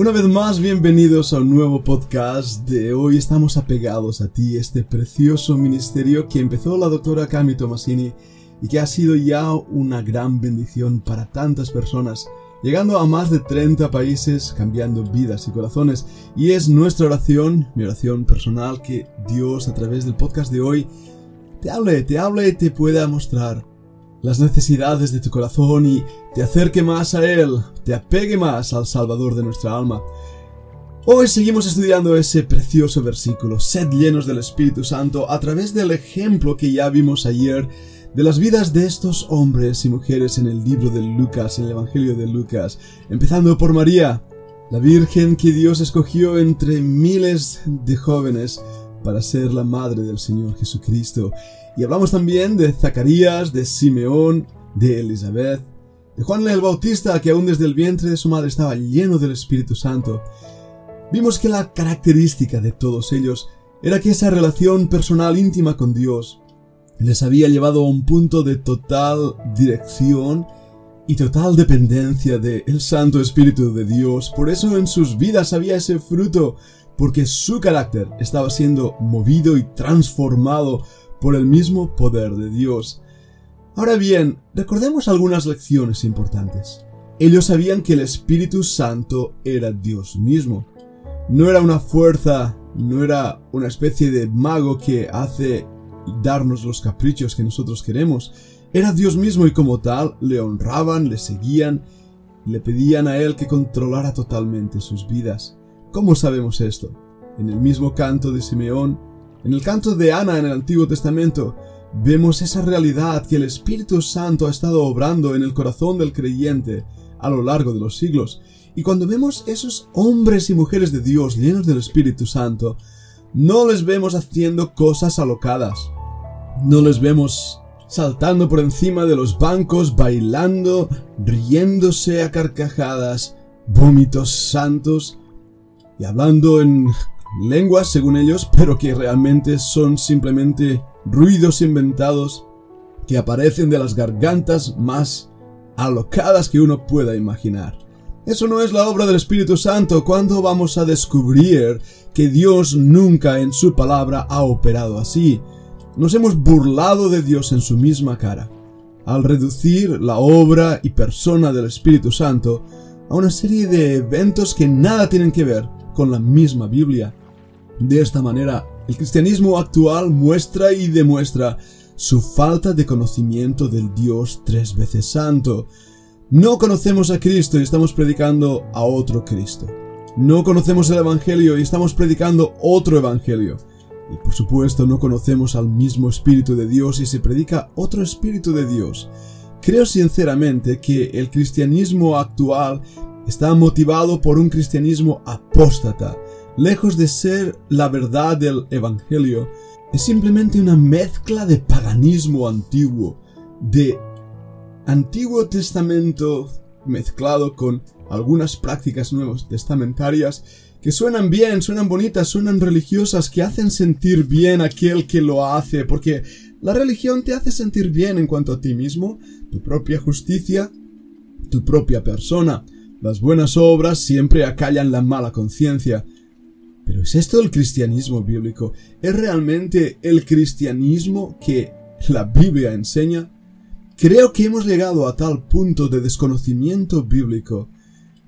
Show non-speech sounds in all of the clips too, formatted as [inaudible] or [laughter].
Una vez más, bienvenidos a un nuevo podcast de hoy estamos apegados a ti, este precioso ministerio que empezó la doctora Cami Tomasini y que ha sido ya una gran bendición para tantas personas, llegando a más de 30 países, cambiando vidas y corazones. Y es nuestra oración, mi oración personal, que Dios a través del podcast de hoy te hable, te hable te pueda mostrar las necesidades de tu corazón y te acerque más a Él, te apegue más al Salvador de nuestra alma. Hoy seguimos estudiando ese precioso versículo, sed llenos del Espíritu Santo, a través del ejemplo que ya vimos ayer de las vidas de estos hombres y mujeres en el libro de Lucas, en el Evangelio de Lucas, empezando por María, la Virgen que Dios escogió entre miles de jóvenes para ser la madre del Señor Jesucristo. Y hablamos también de Zacarías, de Simeón, de Elizabeth, de Juan el Bautista, que aún desde el vientre de su madre estaba lleno del Espíritu Santo. Vimos que la característica de todos ellos era que esa relación personal íntima con Dios les había llevado a un punto de total dirección y total dependencia del Santo Espíritu de Dios. Por eso en sus vidas había ese fruto, porque su carácter estaba siendo movido y transformado por el mismo poder de Dios. Ahora bien, recordemos algunas lecciones importantes. Ellos sabían que el Espíritu Santo era Dios mismo. No era una fuerza, no era una especie de mago que hace darnos los caprichos que nosotros queremos. Era Dios mismo y como tal le honraban, le seguían, le pedían a Él que controlara totalmente sus vidas. ¿Cómo sabemos esto? En el mismo canto de Simeón, en el canto de Ana en el Antiguo Testamento, vemos esa realidad que el Espíritu Santo ha estado obrando en el corazón del creyente a lo largo de los siglos. Y cuando vemos esos hombres y mujeres de Dios llenos del Espíritu Santo, no les vemos haciendo cosas alocadas. No les vemos saltando por encima de los bancos, bailando, riéndose a carcajadas, vómitos santos y hablando en lenguas según ellos, pero que realmente son simplemente ruidos inventados que aparecen de las gargantas más alocadas que uno pueda imaginar. Eso no es la obra del Espíritu Santo. ¿Cuándo vamos a descubrir que Dios nunca en su palabra ha operado así? Nos hemos burlado de Dios en su misma cara, al reducir la obra y persona del Espíritu Santo a una serie de eventos que nada tienen que ver con la misma Biblia. De esta manera, el cristianismo actual muestra y demuestra su falta de conocimiento del Dios tres veces santo. No conocemos a Cristo y estamos predicando a otro Cristo. No conocemos el Evangelio y estamos predicando otro Evangelio. Y por supuesto no conocemos al mismo Espíritu de Dios y se predica otro Espíritu de Dios. Creo sinceramente que el cristianismo actual está motivado por un cristianismo apóstata, lejos de ser la verdad del Evangelio, es simplemente una mezcla de paganismo antiguo, de Antiguo Testamento mezclado con algunas prácticas nuevas testamentarias que suenan bien, suenan bonitas, suenan religiosas, que hacen sentir bien a aquel que lo hace, porque la religión te hace sentir bien en cuanto a ti mismo, tu propia justicia, tu propia persona. Las buenas obras siempre acallan la mala conciencia, pero ¿es esto el cristianismo bíblico? ¿Es realmente el cristianismo que la Biblia enseña? Creo que hemos llegado a tal punto de desconocimiento bíblico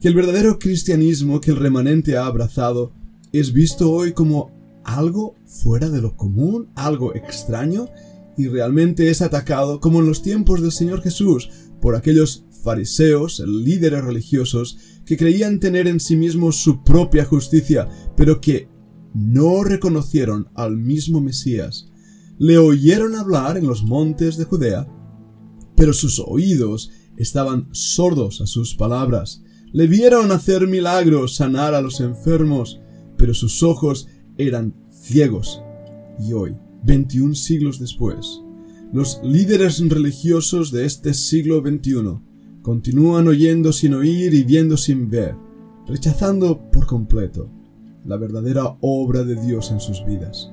que el verdadero cristianismo que el remanente ha abrazado es visto hoy como algo fuera de lo común, algo extraño, y realmente es atacado como en los tiempos del Señor Jesús por aquellos fariseos, líderes religiosos, que creían tener en sí mismos su propia justicia, pero que no reconocieron al mismo Mesías. Le oyeron hablar en los montes de Judea, pero sus oídos estaban sordos a sus palabras. Le vieron hacer milagros, sanar a los enfermos, pero sus ojos eran ciegos. Y hoy, 21 siglos después, los líderes religiosos de este siglo XXI Continúan oyendo sin oír y viendo sin ver, rechazando por completo la verdadera obra de Dios en sus vidas.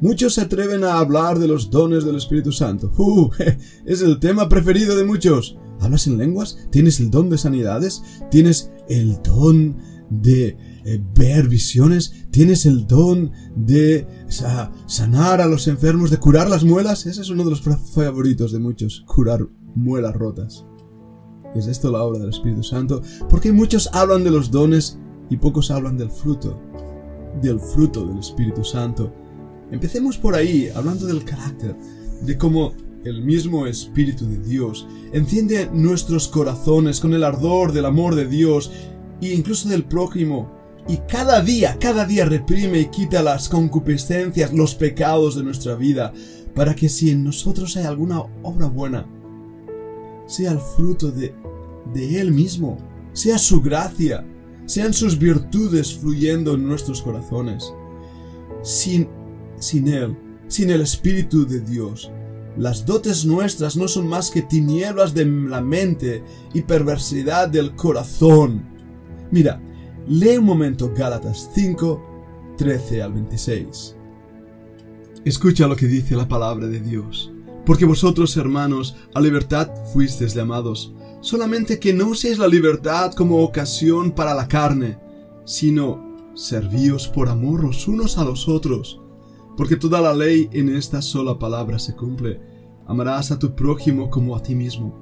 Muchos se atreven a hablar de los dones del Espíritu Santo. [laughs] ¡Uh! Es el tema preferido de muchos. ¿Hablas en lenguas? ¿Tienes el don de sanidades? ¿Tienes el don de eh, ver visiones, tienes el don de sanar a los enfermos, de curar las muelas. Ese es uno de los favoritos de muchos, curar muelas rotas. ¿Es esto la obra del Espíritu Santo? Porque muchos hablan de los dones y pocos hablan del fruto, del fruto del Espíritu Santo. Empecemos por ahí, hablando del carácter, de cómo el mismo Espíritu de Dios enciende nuestros corazones con el ardor del amor de Dios e incluso del prójimo. Y cada día, cada día reprime y quita las concupiscencias, los pecados de nuestra vida, para que si en nosotros hay alguna obra buena, sea el fruto de, de Él mismo, sea su gracia, sean sus virtudes fluyendo en nuestros corazones. Sin, sin Él, sin el Espíritu de Dios, las dotes nuestras no son más que tinieblas de la mente y perversidad del corazón. Mira, lee un momento Gálatas 5, 13 al 26. Escucha lo que dice la palabra de Dios. Porque vosotros, hermanos, a libertad fuisteis llamados, solamente que no uséis la libertad como ocasión para la carne, sino servíos por amor los unos a los otros porque toda la ley en esta sola palabra se cumple. Amarás a tu prójimo como a ti mismo.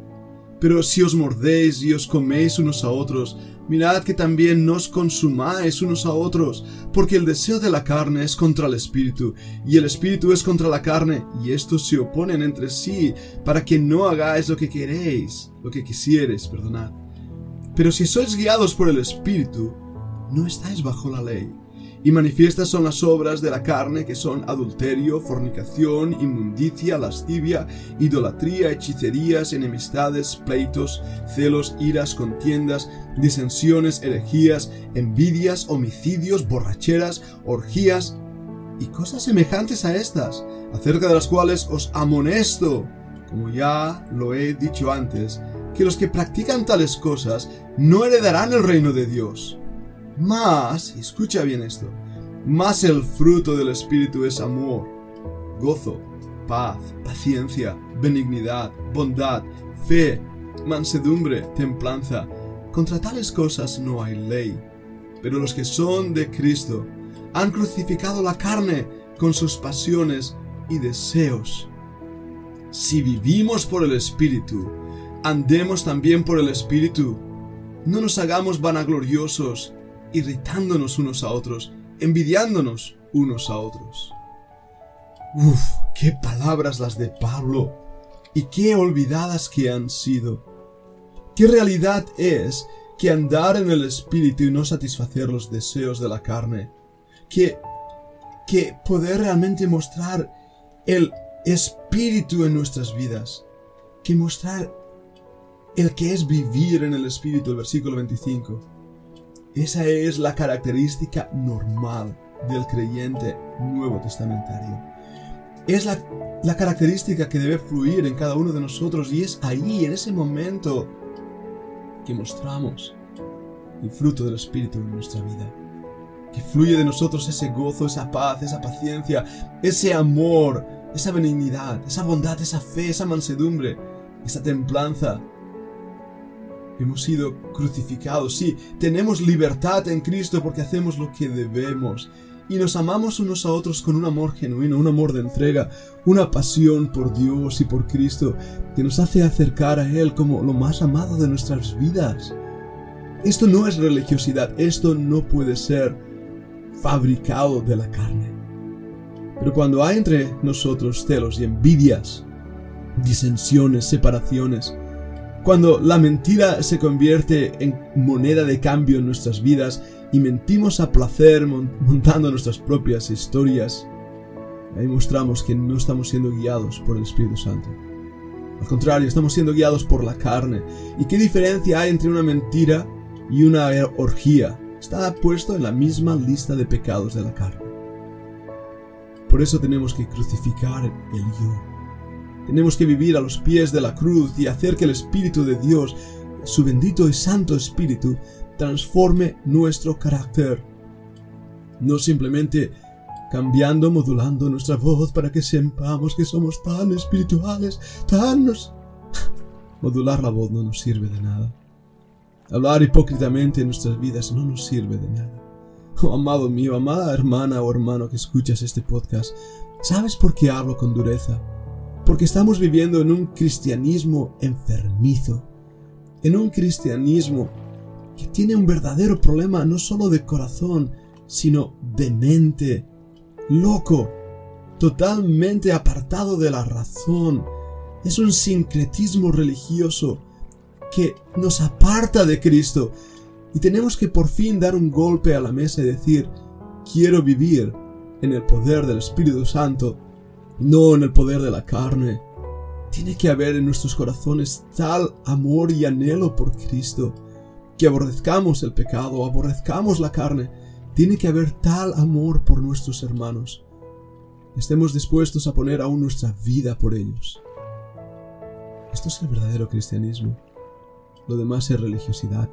Pero si os mordéis y os coméis unos a otros, mirad que también no os consumáis unos a otros, porque el deseo de la carne es contra el espíritu, y el espíritu es contra la carne, y estos se oponen entre sí, para que no hagáis lo que queréis, lo que quisieres, perdonad. Pero si sois guiados por el espíritu, no estáis bajo la ley. Y manifiestas son las obras de la carne que son adulterio, fornicación, inmundicia, lascivia, idolatría, hechicerías, enemistades, pleitos, celos, iras, contiendas, disensiones, herejías, envidias, homicidios, borracheras, orgías y cosas semejantes a estas, acerca de las cuales os amonesto, como ya lo he dicho antes, que los que practican tales cosas no heredarán el reino de Dios. Más, escucha bien esto, más el fruto del Espíritu es amor, gozo, paz, paciencia, benignidad, bondad, fe, mansedumbre, templanza. Contra tales cosas no hay ley. Pero los que son de Cristo han crucificado la carne con sus pasiones y deseos. Si vivimos por el Espíritu, andemos también por el Espíritu. No nos hagamos vanagloriosos, irritándonos unos a otros, envidiándonos unos a otros. Uf, qué palabras las de Pablo, y qué olvidadas que han sido. Qué realidad es que andar en el espíritu y no satisfacer los deseos de la carne. Que, que poder realmente mostrar el espíritu en nuestras vidas. Que mostrar el que es vivir en el espíritu, el versículo 25 esa es la característica normal del creyente nuevo testamentario. Es la, característica que debe fluir en cada uno de nosotros y es ahí, en ese momento, que mostramos el fruto del Espíritu en nuestra vida. Que fluye de nosotros ese gozo, esa paz, esa paciencia, ese amor, esa benignidad, esa bondad, esa fe, esa mansedumbre, esa templanza, hemos sido crucificados. Sí, tenemos libertad en Cristo porque hacemos lo que debemos. Y nos amamos unos a otros con un amor genuino, un amor de entrega, una pasión por Dios y por Cristo que nos hace acercar a Él como lo más amado de nuestras vidas. Esto no es religiosidad, esto no puede ser fabricado de la carne. Pero cuando hay entre nosotros celos y envidias, disensiones, separaciones, cuando la mentira se convierte en moneda de cambio en nuestras vidas y mentimos a placer montando nuestras propias historias, ahí mostramos que no estamos siendo guiados por el Espíritu Santo. Al contrario, estamos siendo guiados por la carne. ¿Y qué diferencia hay entre una mentira y una orgía? Está puesto en la misma lista de pecados de la carne. Por eso tenemos que crucificar el yo tenemos que vivir a los pies de la cruz y hacer que el Espíritu de Dios, su bendito y santo Espíritu, transforme nuestro carácter. No simplemente cambiando, modulando nuestra voz para que sepamos que somos tan espirituales, tan... [laughs] Modular la voz no nos sirve de nada. Hablar hipócritamente en nuestras vidas no nos sirve de nada. Oh, amado mío, amada hermana o hermano que escuchas este podcast, ¿sabes por qué hablo con dureza? Porque estamos viviendo en un cristianismo enfermizo, en un cristianismo que tiene un verdadero problema no solo de corazón, sino de mente, loco, totalmente apartado de la razón. Es un sincretismo religioso que nos aparta de Cristo. Y tenemos que por fin dar un golpe a la mesa y decir, quiero vivir en el poder del Espíritu Santo, no en el poder de la carne. Tiene que haber en nuestros corazones tal amor y anhelo por Cristo, que aborrezcamos el pecado, aborrezcamos la carne. Tiene que haber tal amor por nuestros hermanos. Estemos dispuestos a poner aún nuestra vida por ellos. Esto es el verdadero cristianismo. Lo demás es religiosidad.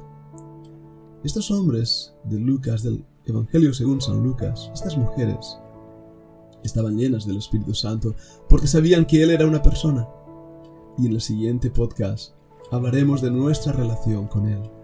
Estos hombres de Lucas, del Evangelio según San Lucas, estas mujeres, estaban llenas del Espíritu Santo porque sabían que Él era una persona. Y en el siguiente podcast hablaremos de nuestra relación con Él.